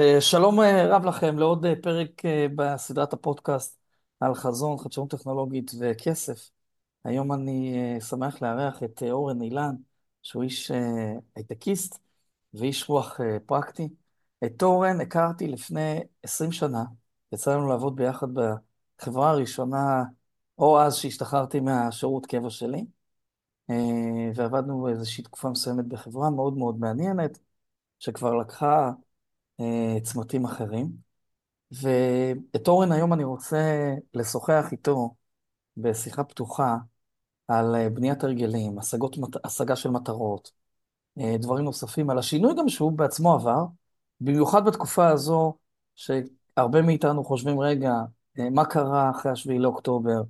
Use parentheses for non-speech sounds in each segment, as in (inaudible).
אז אה, שלום אה, רב לכם לעוד אה, פרק בסדרת הפודקאסט על חזון, חדשנות טכנולוגית וכסף. היום אני שמח לארח את אורן אילן, שהוא איש הייטקיסט ואיש רוח פרקטי. את אורן הכרתי לפני 20 שנה, יצא לנו לעבוד ביחד בחברה הראשונה, או אז שהשתחררתי מהשירות קבע שלי, ועבדנו באיזושהי תקופה מסוימת בחברה מאוד מאוד מעניינת, שכבר לקחה צמתים אחרים. ואת אורן היום אני רוצה לשוחח איתו בשיחה פתוחה על אה, בניית הרגלים, השגות, השגה של מטרות, אה, דברים נוספים, על השינוי גם שהוא בעצמו עבר, במיוחד בתקופה הזו, שהרבה מאיתנו חושבים, רגע, מה קרה אחרי השביעי לאוקטובר,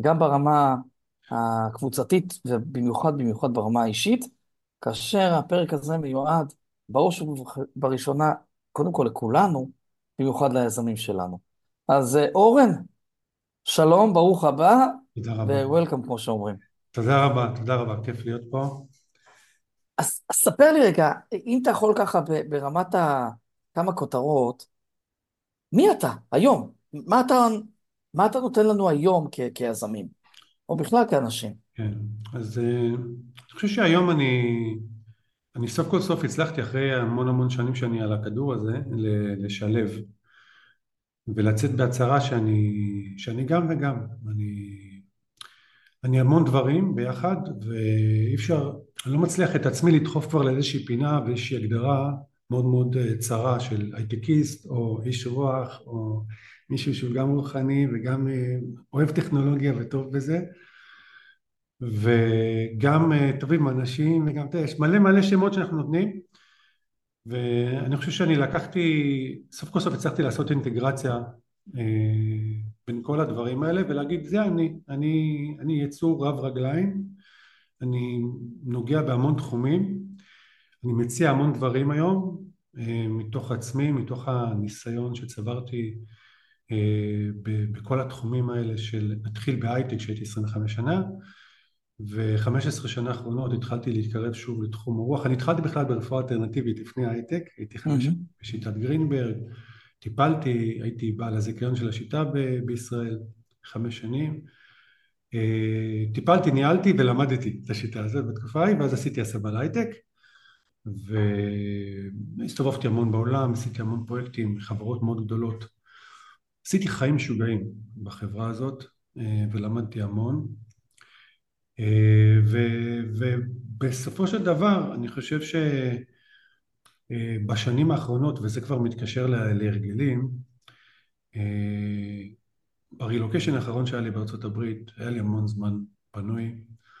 גם ברמה הקבוצתית ובמיוחד במיוחד ברמה האישית, כאשר הפרק הזה מיועד בראש ובראשונה קודם כל לכולנו, במיוחד ליזמים שלנו. אז אה, אורן, שלום, ברוך הבא, תודה רבה. ו-Welcome כמו שאומרים. תודה רבה, תודה רבה, כיף להיות פה. אז, אז ספר לי רגע, אם אתה יכול ככה ברמת ה... כמה כותרות, מי אתה היום? מה אתה, מה אתה נותן לנו היום כ- כיזמים? או בכלל כאנשים? כן, אז אה, אני חושב שהיום אני אני סוף כל סוף הצלחתי אחרי המון המון שנים שאני על הכדור הזה לשלב ולצאת בהצהרה שאני, שאני גם וגם, אני, אני המון דברים ביחד ואי אפשר, אני לא מצליח את עצמי לדחוף כבר לאיזושהי פינה ואיזושהי הגדרה מאוד מאוד אה, צרה של הייטקיסט או איש רוח או מישהו שהוא גם רוחני וגם אה, אוהב טכנולוגיה וטוב בזה וגם אה, טובים אנשים וגם, יודע, יש מלא מלא שמות שאנחנו נותנים ואני חושב שאני לקחתי, סוף כל סוף הצלחתי לעשות אינטגרציה אה, בין כל הדברים האלה ולהגיד זה אני, אני, אני יצור רב רגליים, אני נוגע בהמון תחומים, אני מציע המון דברים היום אה, מתוך עצמי, מתוך הניסיון שצברתי בכל התחומים האלה של, נתחיל בהייטק שהייתי 25 שנה ו-15 שנה האחרונות התחלתי להתקרב שוב לתחום הרוח. אני התחלתי בכלל ברפואה אלטרנטיבית לפני הייטק, הייתי חמש שנים בשיטת גרינברג, טיפלתי, הייתי בעל הזיכיון של השיטה ב- בישראל חמש שנים. אה, טיפלתי, ניהלתי ולמדתי את השיטה הזאת בתקופה ההיא, ואז עשיתי הסבה להייטק, והסתובבתי המון בעולם, עשיתי המון פרויקטים, חברות מאוד גדולות. עשיתי חיים משוגעים בחברה הזאת, אה, ולמדתי המון. אה, ובסופו של דבר אני חושב שבשנים אה, האחרונות, וזה כבר מתקשר להרגלים, אה, ברילוקיישן האחרון שהיה לי בארצות הברית, היה לי המון זמן פנוי.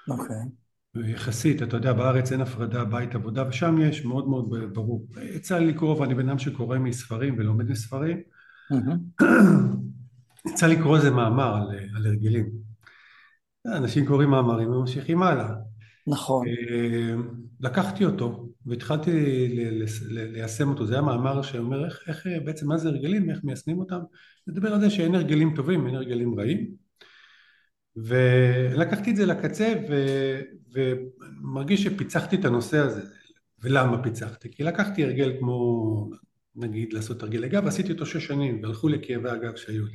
אוקיי. Okay. יחסית, אתה יודע, בארץ אין הפרדה בית עבודה, ושם יש מאוד מאוד ברור. יצא לי לקרוא, ואני בן אדם שקורא מספרים ולומד מספרים, mm-hmm. יצא לי לקרוא איזה מאמר על, על הרגלים. אנשים קוראים מאמרים וממשיכים הלאה. נכון. אה, לקחתי אותו והתחלתי ליישם אותו, זה היה מאמר שאומר איך, איך בעצם מה זה הרגלים, איך מיישמים אותם, לדבר על זה שאין הרגלים טובים, אין הרגלים רעים. ולקחתי את זה לקצה ו... ומרגיש שפיצחתי את הנושא הזה. ולמה פיצחתי? כי לקחתי הרגל כמו, נגיד, לעשות הרגל גב, עשיתי אותו שש שנים, והלכו לכאבי הגב שהיו לי.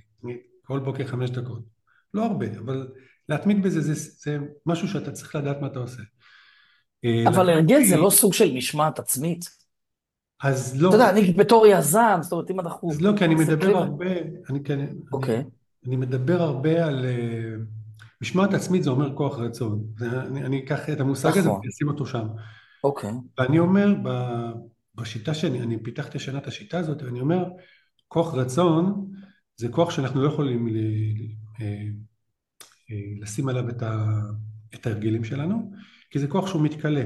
כל בוקר חמש דקות. לא הרבה, אבל להתמיד בזה זה, זה משהו שאתה צריך לדעת מה אתה עושה. אה, אבל הרגל זה לא סוג של משמעת עצמית. אז לא. אתה יודע, אני בתור יזם, זאת אומרת, אם אנחנו... אז לא, כי אני מדבר הרבה, אני, כן, אוקיי. אני, מדבר הרבה על... Uh, משמעת עצמית זה אומר כוח רצון. אני, אני אקח את המושג הזה נכון. ואשים אותו שם. אוקיי. ואני אומר, ב, בשיטה שאני, אני פיתחתי השנה את השיטה הזאת, ואני אומר, כוח רצון זה כוח שאנחנו לא יכולים ל, אה, לשים עליו את, ה, את ההרגלים שלנו, כי זה כוח שהוא מתכלה,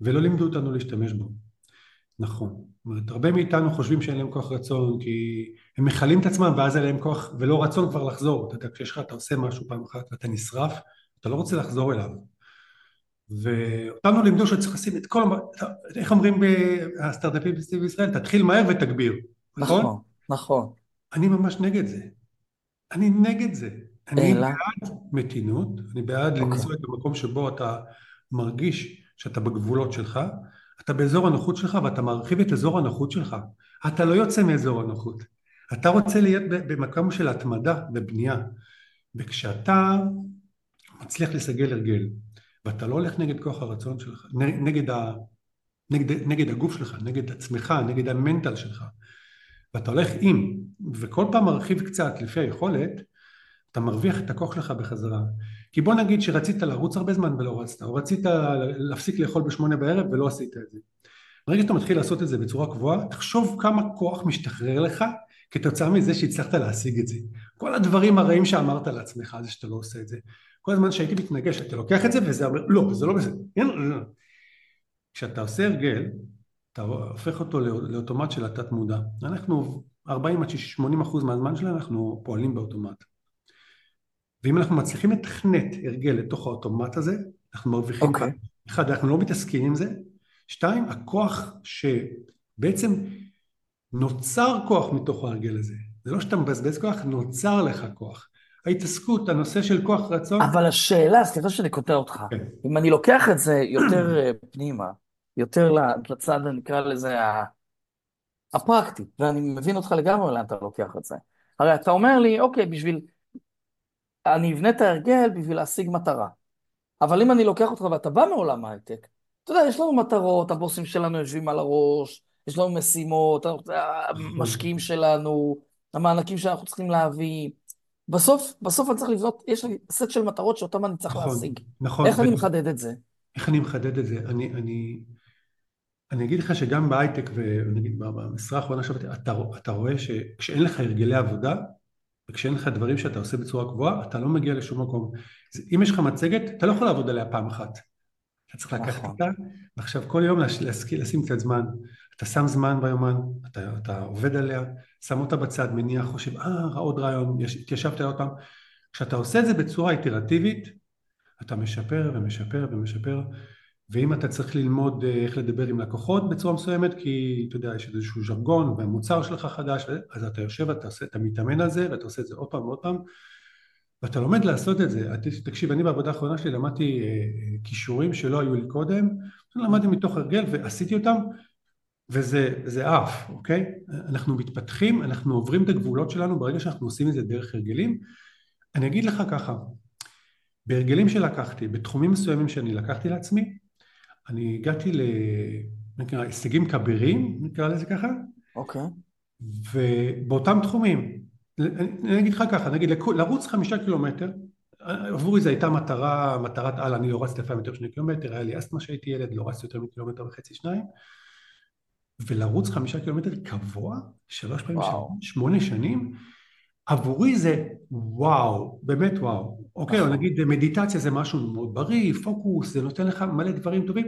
ולא לימדו אותנו להשתמש בו. נכון. זאת אומרת, הרבה מאיתנו חושבים שאין להם כוח רצון, כי הם מכלים את עצמם ואז אין להם כוח ולא רצון כבר לחזור. אתה יודע, כשיש לך, אתה עושה משהו פעם אחת ואתה נשרף, אתה לא רוצה לחזור אליו. ואותנו לימדו שצריך לשים את כל, איך אומרים הסטארט-אפים בישראל? תתחיל מהר ותגביר, נכון? נכון, נכון. אני ממש נגד זה. אני נגד זה. אני בעד מתינות, אני בעד. אוקיי. למצוא את המקום שבו אתה מרגיש שאתה בגבולות שלך, אתה באזור הנוחות שלך ואתה מרחיב את אזור הנוחות שלך. אתה לא יוצא מאזור הנוחות. אתה רוצה להיות במקום של התמדה ובנייה. וכשאתה מצליח לסגל הרגל, ואתה לא הולך נגד כוח הרצון שלך, נגד, ה, נגד, נגד הגוף שלך, נגד עצמך, נגד המנטל שלך, ואתה הולך עם, וכל פעם מרחיב קצת לפי היכולת, אתה מרוויח את הכוח שלך בחזרה. כי בוא נגיד שרצית לרוץ הרבה זמן ולא רצת, או רצית להפסיק לאכול בשמונה בערב ולא עשית את זה. ברגע שאתה מתחיל לעשות את זה בצורה קבועה, תחשוב כמה כוח משתחרר לך כתוצאה מזה שהצלחת להשיג את זה. כל הדברים הרעים שאמרת לעצמך זה שאתה לא עושה את זה. כל הזמן שהייתי מתנגש, אתה לוקח את זה וזה אומר, לא, זה לא בסדר. כשאתה עושה הרגל, אתה הופך אותו לאוטומט של התת מודע. אנחנו 40 עד 80 אחוז מהזמן שלנו אנחנו פועלים באוטומט. ואם אנחנו מצליחים לתכנת הרגל לתוך האוטומט הזה, אנחנו מרוויחים... Okay. אוקיי. אחד, אנחנו לא מתעסקים עם זה. שתיים, הכוח שבעצם נוצר כוח מתוך ההרגל הזה. זה לא שאתה מבזבז כוח, נוצר לך כוח. ההתעסקות, הנושא של כוח רצון... אבל השאלה, סליחה שאני קוטע אותך, okay. כן. אם אני לוקח את זה יותר אה, פנימה, יותר לצד, נקרא לזה, הפרקטי, ואני מבין אותך לגמרי לאן אתה לוקח את זה. הרי אתה אומר לי, אוקיי, בשביל... אני אבנה את ההרגל בשביל להשיג מטרה. אבל אם אני לוקח אותך ואתה בא מעולם ההייטק, אתה יודע, יש לנו מטרות, הבוסים שלנו יושבים על הראש, יש לנו משימות, המשקיעים (laughs) שלנו, המענקים שאנחנו צריכים להביא. בסוף, בסוף אני צריך לבנות, יש לי סט של מטרות שאותן אני צריך נכון, להשיג. נכון. איך ו... אני מחדד את זה? איך אני מחדד את זה? אני, אני, אני אגיד לך שגם בהייטק, ונגיד במשרה האחרונה אתה, אתה רואה שכשאין לך הרגלי עבודה, וכשאין לך דברים שאתה עושה בצורה קבועה, אתה לא מגיע לשום מקום. אם יש לך מצגת, אתה לא יכול לעבוד עליה פעם אחת. אתה צריך לקחת נכון. אותה, ועכשיו כל יום להשכיל, לשים קצת זמן. אתה שם זמן ביומן, אתה, אתה עובד עליה, שם אותה בצד, מניח, חושב, אה, עוד רעיון, התיישבת עוד פעם. כשאתה עושה את זה בצורה איטרטיבית, אתה משפר ומשפר ומשפר, ואם אתה צריך ללמוד אה, איך לדבר עם לקוחות בצורה מסוימת, כי אתה יודע, יש איזשהו ז'רגון והמוצר שלך חדש, אז אתה יושב, אתה, עושה, אתה מתאמן על זה, ואתה עושה את זה עוד פעם ועוד פעם, ואתה לומד לעשות את זה. תקשיב, אני בעבודה האחרונה שלי למדתי אה, אה, כישורים שלא היו לי קודם, למדתי מתוך הרגל ועשיתי אותם, וזה עף, אוקיי? אנחנו מתפתחים, אנחנו עוברים את הגבולות שלנו ברגע שאנחנו עושים את זה דרך הרגלים. אני אגיד לך ככה, בהרגלים שלקחתי, בתחומים מסוימים שאני לקחתי לעצמי, אני הגעתי להישגים כבירים, נקרא לזה ככה. אוקיי. ובאותם תחומים, אני אגיד לך ככה, נגיד לרוץ חמישה קילומטר, עבורי זו הייתה מטרה, מטרת על, אני לא רצתי לפעמים יותר שני קילומטר, היה לי אסתמה שהייתי ילד, לא רצתי יותר מקילומטר וחצי שניים, ולרוץ חמישה קילומטר קבוע, שלוש פעמים, שמונה שנים, עבורי זה וואו, באמת וואו. אוקיי, או נכון. נגיד מדיטציה זה משהו מאוד בריא, פוקוס, זה נותן לך מלא דברים טובים.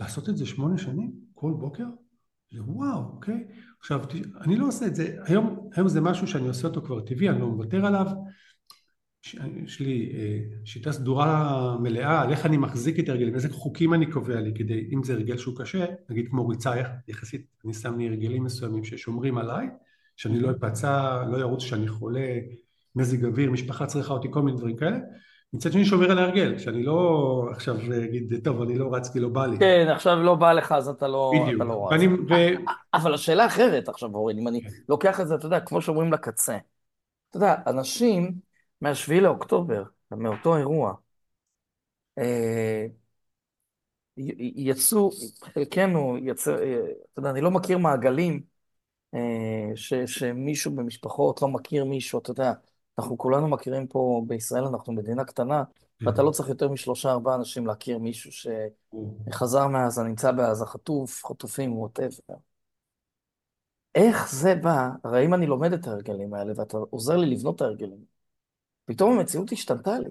לעשות את זה שמונה שנים, כל בוקר, זה וואו, אוקיי? עכשיו, אני לא עושה את זה, היום, היום זה משהו שאני עושה אותו כבר טבעי, אני לא מוותר עליו. יש לי אה, שיטה סדורה מלאה על איך אני מחזיק את הרגלים, איזה חוקים אני קובע לי כדי, אם זה הרגל שהוא קשה, נגיד כמו ריצה יחסית, אני שם לי הרגלים מסוימים ששומרים עליי, שאני לא אפצע, לא ירוץ שאני חולה, מזג אוויר, משפחה צריכה אותי, כל מיני דברים כאלה. מצד שני שומר על ההרגל, שאני לא עכשיו אגיד, טוב, אני לא רץ כי לא בא לי. כן, עכשיו לא בא לך, אז אתה לא, בדיוק. אתה לא רץ. ואני, ו... אבל השאלה אחרת עכשיו, אורן, אם אני. לוקח את זה, אתה יודע, כמו שאומרים לקצה. אתה יודע, אנשים מהשביעי לאוקטובר, מאותו אירוע, אה, יצאו, חלקנו יצא, אה, אתה יודע, אני לא מכיר מעגלים אה, ש, שמישהו במשפחות לא מכיר מישהו, אתה יודע, אנחנו כולנו מכירים פה בישראל, אנחנו מדינה קטנה, ואתה לא צריך יותר משלושה ארבעה אנשים להכיר מישהו שחזר מעזה, נמצא בעזה, חטוף, חטופים, ווטאבר. איך זה בא, הרי אם אני לומד את ההרגלים האלה ואתה עוזר לי לבנות את ההרגלים, פתאום המציאות השתנתה לי.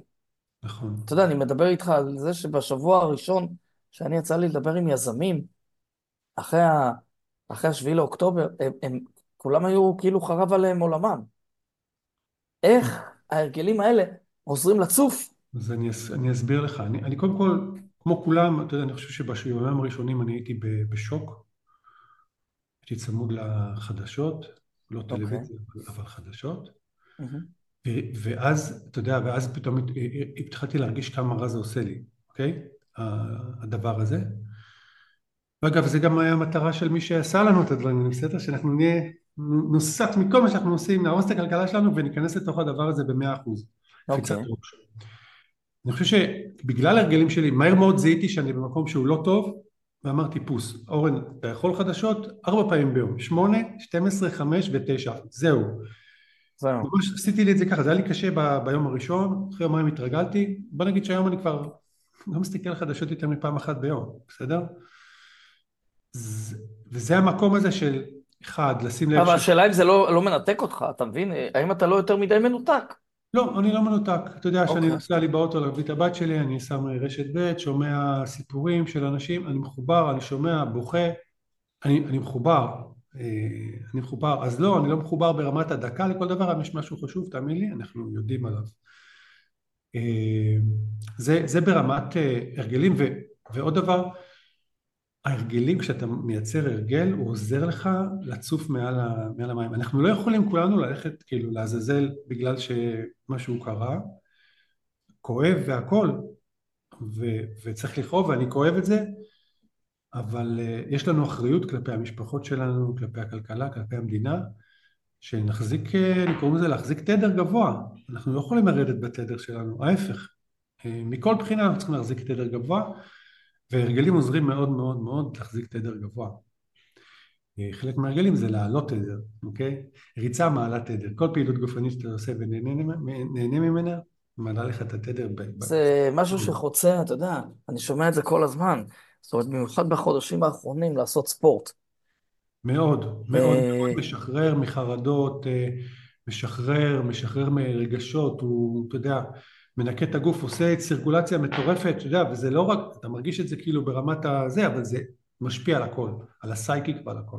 נכון. אתה יודע, אני מדבר איתך על זה שבשבוע הראשון שאני יצא לי לדבר עם יזמים, אחרי ה... אחרי השביעי לאוקטובר, הם, הם כולם היו כאילו חרב עליהם עולמם. איך ההרגלים האלה עוזרים לצוף? אז אני, אני אסביר לך. אני, אני קודם כל, כמו כולם, אתה יודע, אני חושב שבשבועיים הראשונים אני הייתי בשוק. הייתי צמוד לחדשות, לא okay. אוקיי. טלוויזיה, אבל חדשות. Mm-hmm. ואז, אתה יודע, ואז פתאום התחלתי להרגיש כמה רע זה עושה לי, אוקיי? הדבר הזה. ואגב, זה גם היה המטרה של מי שעשה לנו את הדברים בסדר? שאנחנו נהיה נוסט מכל מה שאנחנו עושים, נהרוס את הכלכלה שלנו וניכנס לתוך הדבר הזה במאה אחוז. קפיצת אוקיי. אני חושב שבגלל ההרגלים שלי, מהר מאוד זיהיתי שאני במקום שהוא לא טוב, ואמרתי פוס, אורן, אתה יכול חדשות ארבע פעמים ביום, שמונה, שתים עשרה, חמש ותשע, זהו. זהו. ממש עשיתי לי את זה ככה, זה היה לי קשה ב- ביום הראשון, אחרי יומיים התרגלתי, בוא נגיד שהיום אני כבר לא מסתכל על חדשות יותר מפעם אחת ביום, בסדר? ז- וזה המקום הזה של, אחד, לשים לב אבל ש... השאלה אם זה לא, לא מנתק אותך, אתה מבין? האם אתה לא יותר מדי מנותק? לא, אני לא מנותק. אתה יודע שאני אוקיי. נוסע לי באוטו להביא את הבת שלי, אני שם רשת ב', שומע סיפורים של אנשים, אני מחובר, אני שומע, בוכה, אני, אני מחובר. אה, אני מחובר. אז לא, אני לא מחובר ברמת הדקה לכל דבר, אם יש משהו חשוב, תאמין לי, אנחנו יודעים עליו. אה, זה, זה ברמת אה, הרגלים, ו, ועוד דבר, ההרגלים, כשאתה מייצר הרגל, הוא עוזר לך לצוף מעל, ה, מעל המים. אנחנו לא יכולים כולנו ללכת כאילו לעזאזל בגלל שמשהו קרה, כואב והכל, ו, וצריך לכאוב, ואני כואב את זה, אבל uh, יש לנו אחריות כלפי המשפחות שלנו, כלפי הכלכלה, כלפי המדינה, שנחזיק, uh, אני קוראים לזה להחזיק תדר גבוה. אנחנו לא יכולים לרדת בתדר שלנו, ההפך. Uh, מכל בחינה אנחנו צריכים להחזיק תדר גבוה, והרגלים עוזרים מאוד מאוד מאוד להחזיק תדר גבוה. אה, חלק מהרגלים זה להעלות תדר, אוקיי? ריצה מעלה תדר. כל פעילות גופנית שאתה עושה ונהנה נהנה ממנה, מעלה לך את התדר. זה משהו שחוצה, אתה יודע, אני שומע את זה כל הזמן. זאת אומרת, במיוחד בחודשים האחרונים, לעשות ספורט. מאוד, מאוד אה, מאוד משחרר מחרדות, אה, משחרר, משחרר מרגשות, הוא, אתה יודע, מנקה את הגוף, עושה צירקולציה מטורפת, אתה יודע, וזה לא רק, אתה מרגיש את זה כאילו ברמת הזה, אבל זה משפיע על הכל, על הסייקיק ועל הכל.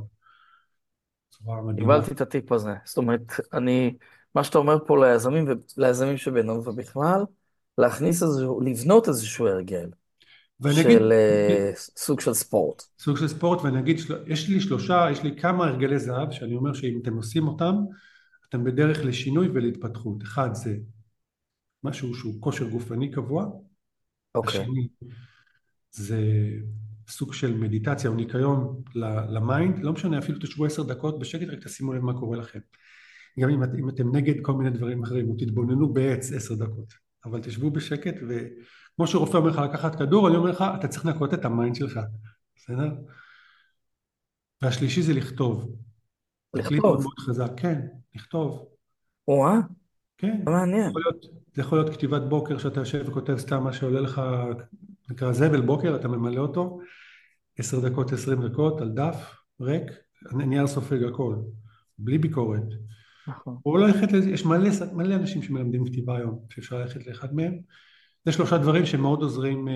קיבלתי את הטיפ הזה. זאת אומרת, אני, מה שאתה אומר פה ליזמים וליזמים שבינינו ובכלל, להכניס איזשהו, לבנות איזשהו הרגל ואני אגיד, של אה, סוג של ספורט. סוג של ספורט, ואני אגיד, של- יש לי שלושה, יש לי כמה הרגלי זהב, שאני אומר שאם אתם עושים אותם, אתם בדרך לשינוי ולהתפתחות. אחד זה משהו שהוא כושר גופני קבוע, אוקיי. השני זה סוג של מדיטציה או ניקיון ל mind, לא משנה, אפילו תשבו עשר דקות בשקט, רק תשימו לב מה קורה לכם. גם אם, את- אם אתם נגד כל מיני דברים אחרים, או תתבוננו בעץ עשר דקות, אבל תשבו בשקט, וכמו שרופא אומר לך לקחת כדור, אני אומר לך, אתה צריך לנקות את ה mind שלך, בסדר? והשלישי זה לכתוב. לכתוב. מאוד חזק, כן, לכתוב, או-אה, כן. זה מעניין. זה יכול להיות כתיבת בוקר שאתה יושב וכותב סתם מה שעולה לך, נקרא זבל בוקר, אתה ממלא אותו, עשר דקות, עשרים דקות, על דף ריק, נייר סופג הכל, בלי ביקורת. נכון. או ללכת לזה, יש מלא, מלא אנשים שמלמדים כתיבה היום, שאפשר ללכת לאחד מהם. זה שלושה דברים שמאוד עוזרים, אה,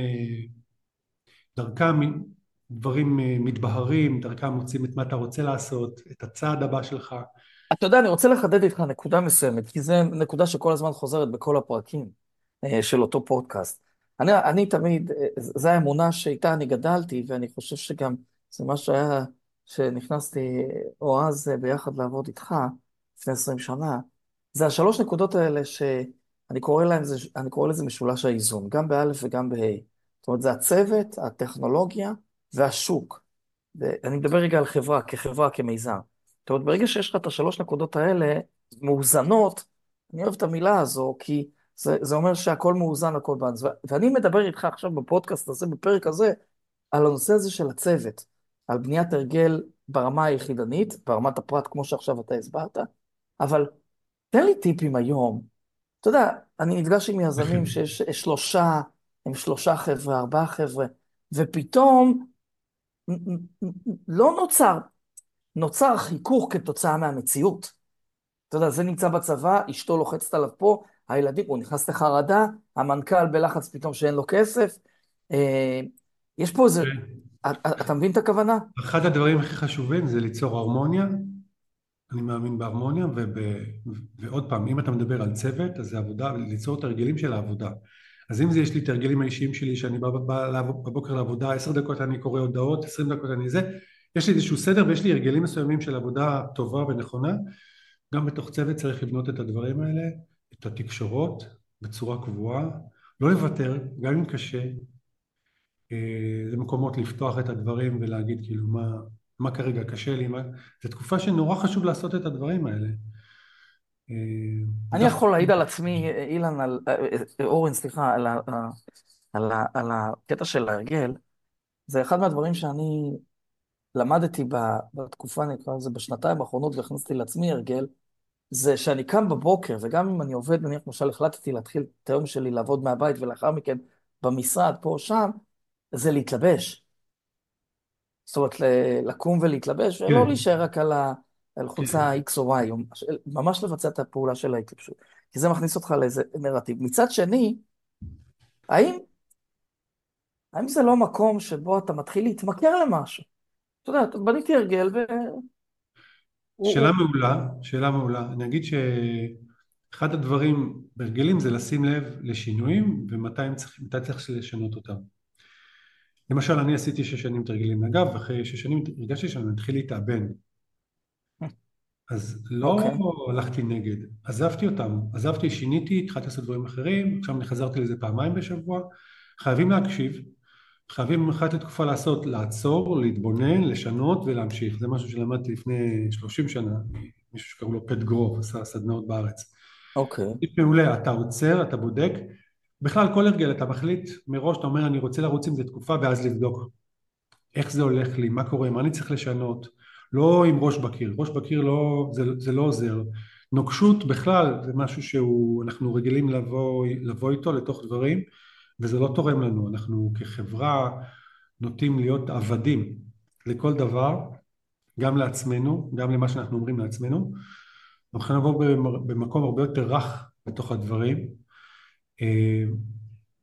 דרכם דברים אה, מתבהרים, דרכם מוצאים את מה אתה רוצה לעשות, את הצעד הבא שלך. אתה יודע, אני רוצה לחדד איתך נקודה מסוימת, כי זו נקודה שכל הזמן חוזרת בכל הפרקים אה, של אותו פודקאסט. אני, אני תמיד, אה, זו האמונה שאיתה אני גדלתי, ואני חושב שגם זה מה שהיה, שנכנסתי או אז אה, ביחד לעבוד איתך, לפני 20 שנה, זה השלוש נקודות האלה שאני קורא להם, זה, אני קורא לזה משולש האיזון, גם באלף וגם בה'. זאת אומרת, זה הצוות, הטכנולוגיה והשוק. ואני מדבר רגע על חברה, כחברה, כמיזם. זאת אומרת, ברגע שיש לך את השלוש נקודות האלה, מאוזנות, אני אוהב את המילה הזו, כי זה, זה אומר שהכל מאוזן, הכל באנס. ואני מדבר איתך עכשיו בפודקאסט הזה, בפרק הזה, על הנושא הזה של הצוות, על בניית הרגל ברמה היחידנית, ברמת הפרט, כמו שעכשיו אתה הסברת, אבל תן לי טיפים היום. אתה יודע, אני נפגש עם יזמים (laughs) שיש שלושה, הם שלושה חבר'ה, ארבעה חבר'ה, ופתאום לא נוצר, נוצר חיכוך כתוצאה מהמציאות. אתה יודע, זה נמצא בצבא, אשתו לוחצת עליו פה, הילדים, הוא נכנס לחרדה, המנכ"ל בלחץ פתאום שאין לו כסף. אה, יש פה איזה, אתה מבין את הכוונה? אחד הדברים הכי חשובים זה ליצור הרמוניה, אני מאמין בהרמוניה, וב, ועוד פעם, אם אתה מדבר על צוות, אז זה עבודה, ליצור את הרגלים של העבודה. אז אם זה יש לי את הרגלים האישיים שלי, שאני בא בבוקר לעבודה, עשר דקות אני קורא הודעות, עשרים דקות אני זה, יש לי איזשהו סדר ויש לי הרגלים מסוימים של עבודה טובה ונכונה, גם בתוך צוות צריך לבנות את הדברים האלה, את התקשורות בצורה קבועה, לא לוותר, גם אם קשה, אה, זה מקומות לפתוח את הדברים ולהגיד כאילו מה, מה כרגע קשה לי, מה... זו תקופה שנורא חשוב לעשות את הדברים האלה. אה, אני. יכול להעיד על עצמי, אילן, על, אה, אורן, סליחה, על, על, ה- על הקטע של ההרגל. זה אחד מהדברים שאני למדתי בתקופה, נקרא לזה, בשנתיים האחרונות, והכנסתי לעצמי הרגל, זה שאני קם בבוקר, וגם אם אני עובד, נניח, למשל, החלטתי להתחיל את היום שלי לעבוד מהבית, ולאחר מכן במשרד, פה או שם, זה להתלבש. זאת אומרת, לקום ולהתלבש, ולא כן, להישאר רק על, ה, על כן. חולצה X או Y, או ממש לבצע את הפעולה של ההתלבשות. כי זה מכניס אותך לאיזה נרטיב. מצד שני, האם, האם זה לא מקום שבו אתה מתחיל להתמכר למשהו? אתה יודע, בניתי הרגל, והוא... שאלה מעולה, שאלה מעולה. אני אגיד שאחד הדברים בהרגלים זה לשים לב לשינויים ומתי מתי צריך לשנות אותם. למשל, אני עשיתי שש שנים תרגילים אגב, ואחרי שש שנים הרגשתי שאני מתחיל להתאבן. אז לא אוקיי, הלכתי נגד, עזבתי אותם, עזבתי, שיניתי, התחלתי לעשות דברים אחרים, עכשיו אני חזרתי לזה פעמיים בשבוע, חייבים להקשיב, חייבים אחת לתקופה לעשות, לעצור, להתבונן, לשנות ולהמשיך, זה משהו שלמדתי לפני 30 שנה, מישהו שקראו לו פט גרוב, עשה סדנאות בארץ. אוקיי, טיפ מעולה, אתה עוצר, אתה בודק, בכלל כל הרגל אתה מחליט מראש, אתה אומר אני רוצה לרוץ עם זה תקופה ואז לבדוק איך זה הולך לי, מה קורה, מה אני צריך לשנות, לא עם ראש בקיר, ראש בקיר לא, זה, זה לא עוזר. נוקשות בכלל זה משהו שאנחנו רגילים לבוא, לבוא איתו לתוך דברים וזה לא תורם לנו, אנחנו כחברה נוטים להיות עבדים לכל דבר, גם לעצמנו, גם למה שאנחנו אומרים לעצמנו, אנחנו יכולים לבוא במקום הרבה יותר רך בתוך הדברים, אה,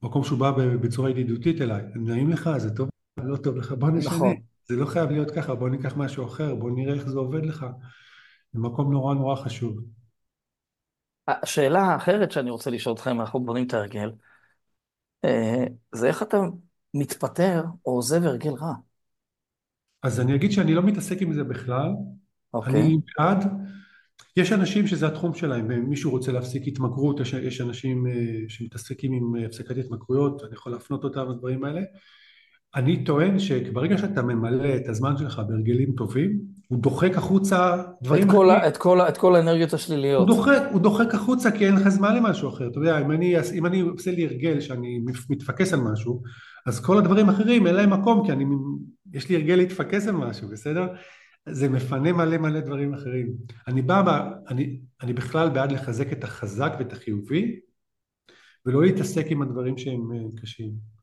מקום שהוא בא בצורה ידידותית אליי, נעים לך, זה טוב לא טוב לך, בוא נשנה. נכון. זה לא חייב להיות ככה, בוא ניקח משהו אחר, בוא נראה איך זה עובד לך. זה מקום נורא נורא חשוב. השאלה האחרת שאני רוצה לשאול אותך, אם אנחנו בונים את ההרגל, אה, זה איך אתה מתפטר או עוזב הרגל רע, אז אני אגיד שאני לא מתעסק עם זה בכלל, אוקיי? אני בעד, יש אנשים שזה התחום שלהם, ומישהו רוצה להפסיק התמכרות, יש, יש אנשים אה, שמתעסקים עם אה, הפסקת התמכרויות, אני יכול להפנות אותם לדברים האלה. אני טוען שברגע שאתה ממלא את הזמן שלך בהרגלים טובים, הוא דוחק החוצה את דברים כל, אחרים. ה- את כל, את כל האנרגיות הוא השליליות. דוחק, הוא דוחק החוצה כי אין לך זמן למשהו אחר. אתה יודע, אם אני, אם אני עושה לי הרגל שאני מתפקס על משהו, אז כל הדברים האחרים אין להם מקום, כי אני, יש לי הרגל להתפקס על משהו, בסדר? זה מפנה מלא מלא דברים אחרים. אני בא, אני, אני בכלל בעד לחזק את החזק ואת החיובי, ולא להתעסק עם הדברים שהם אה, קשים.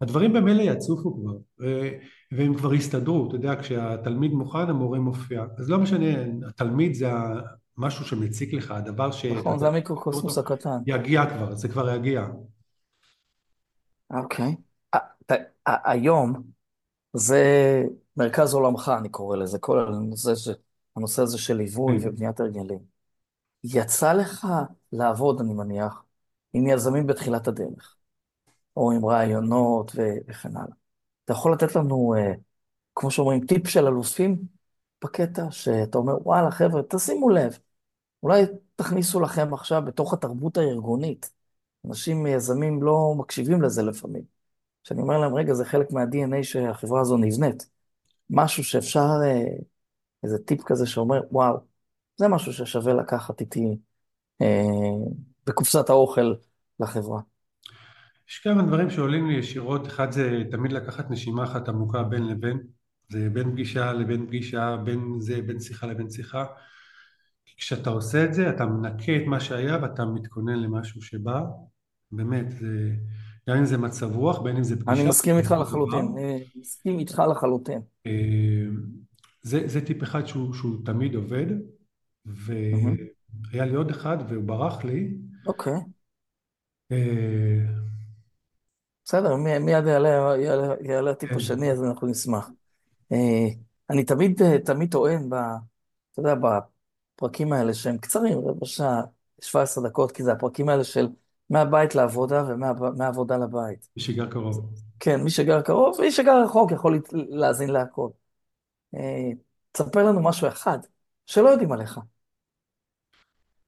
הדברים במילא יצופו כבר, ו- והם כבר יסתדרו, אתה יודע, כשהתלמיד מוכן המורה מופיע, אז לא משנה, התלמיד זה משהו שמציק לך, הדבר שאתה נכון, זה המיקרוקוסמוס הקטן. יגיע כבר, זה כבר יגיע. אוקיי. ה- ת- ה- היום זה מרכז עולמך, אני קורא לזה, כל הנושא, ש... הנושא הזה של ליווי כן. ובניית הרגלים. יצא לך לעבוד, אני מניח, עם יזמים בתחילת הדרך, או עם רעיונות. וכן הלאה. אתה יכול לתת לנו, אה, כמו שאומרים, טיפ של אלופים בקטע, שאתה אומר, וואלה, חבר'ה, תשימו לב, אולי תכניסו לכם עכשיו בתוך התרבות הארגונית. אנשים, יזמים, לא מקשיבים לזה לפעמים. שאני אומר להם, רגע, זה חלק מה-DNA שהחברה הזו נבנית. משהו שאפשר, אה, איזה טיפ כזה שאומר, וואו, זה משהו ששווה לקחת איתי אה, בקופסת האוכל לחברה. יש כמה דברים שעולים לי ישירות, אחד זה תמיד לקחת נשימה אחת עמוקה בין לבין, זה בין פגישה לבין פגישה, בין זה, בין שיחה לבין שיחה. כי כשאתה עושה את זה, אתה מנקה את מה שהיה ואתה מתכונן למשהו שבא, באמת, זה, גם אם זה מצב רוח, בין אם זה אני פגישה, מסכים איתך. לחלוטין, אני מסכים איתך לחלוטין. אה, זה, זה טיפ אחד שהוא, שהוא תמיד עובד. והיה לי עוד אחד והוא ברח לי. אוקיי, אה, בסדר, מי- מיד יעלה, יעלה, יעלה הטיפ כן, השני, אז אנחנו נשמח. אה, אני תמיד, אה, תמיד טוען, ב, אתה יודע, בפרקים האלה שהם קצרים, רבע שעה, 17 דקות, כי זה הפרקים האלה של מהבית לעבודה ומהעבודה לבית. מי שגר קרוב. כן, מי שגר קרוב, ומי שגר רחוק יכול להאזין להכל. אה, תספר לנו משהו אחד שלא יודעים עליך,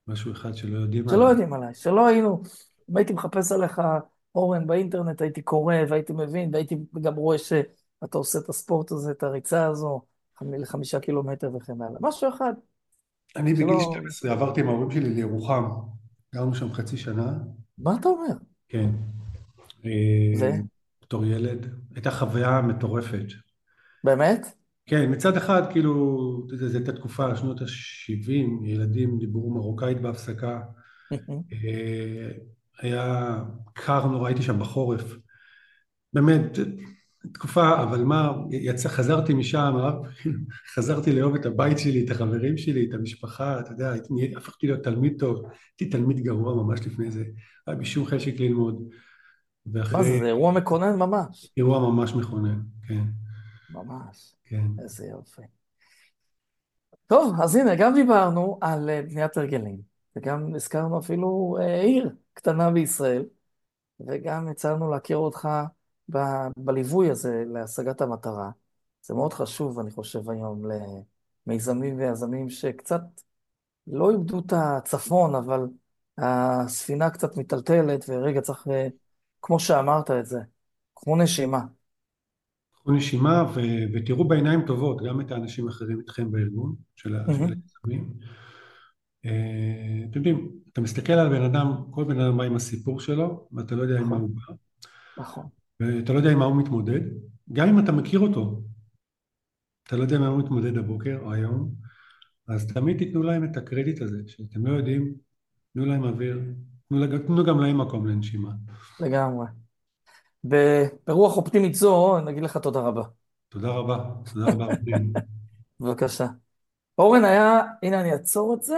משהו אחד שלא יודעים שלא עליי. יודעים עליי, שלא היינו, אם הייתי מחפש עליך אורן, באינטרנט הייתי קורא והייתי מבין, והייתי גם רואה שאתה עושה את הספורט הזה, את הריצה הזו, לחמישה קילומטר וכן הלאה. משהו אחד, אני בגיל שלא... 12 עברתי עם ההורים שלי לירוחם, גרנו שם חצי שנה, מה אתה אומר? כן, אה, זה? בתור ילד, הייתה חוויה מטורפת. באמת? כן, מצד אחד, כאילו, זו הייתה תקופה, שנות ה-70, ילדים דיברו מרוקאית בהפסקה, אה, היה קר נורא, הייתי שם בחורף, באמת, תקופה, אבל מה, יצא, חזרתי משם, (laughs) חזרתי לאהוב את הבית שלי, את החברים שלי, את המשפחה, אתה יודע, הייתי, הפכתי להיות תלמיד טוב, הייתי תלמיד גרוע ממש לפני זה, היה בי שום חשק ללמוד, מה זה, ואחרי זה אירוע מקונן ממש. אירוע ממש מכונן, כן, ממש. כן. איזה יופי. טוב, אז הנה, גם דיברנו על אה, בניית הרגלים, וגם הזכרנו אפילו אה, עיר קטנה בישראל, וגם הצענו להכיר אותך ב- בליווי הזה להשגת המטרה. זה מאוד חשוב, אני חושב, היום למיזמים ויזמים שקצת לא איבדו את הצפון, אבל הספינה קצת מיטלטלת, ורגע צריך, אה, כמו שאמרת את זה, כמו נשימה. קחו נשימה ו, ותראו בעיניים טובות גם את האנשים האחרים איתכם בארגון של, ה- של מהמם. היזמים. אה, אתם יודעים, אתה מסתכל על בן אדם, כל בן אדם בא עם הסיפור שלו, ואתה לא יודע עם מה נכון, הוא בא, נכון. ואתה לא יודע עם מה הוא מתמודד, גם אם אתה מכיר אותו, אתה לא יודע עם מה הוא מתמודד הבוקר או היום, אז תמיד תיתנו להם את הקרדיט הזה, שאתם לא יודעים, תנו להם אוויר, תנו, תנו גם להם מקום לנשימה. לגמרי. ברוח אופטימית זו, נגיד לך תודה רבה. תודה רבה, תודה רבה. (laughs) בבקשה. אורן היה, הנה אני אעצור את זה.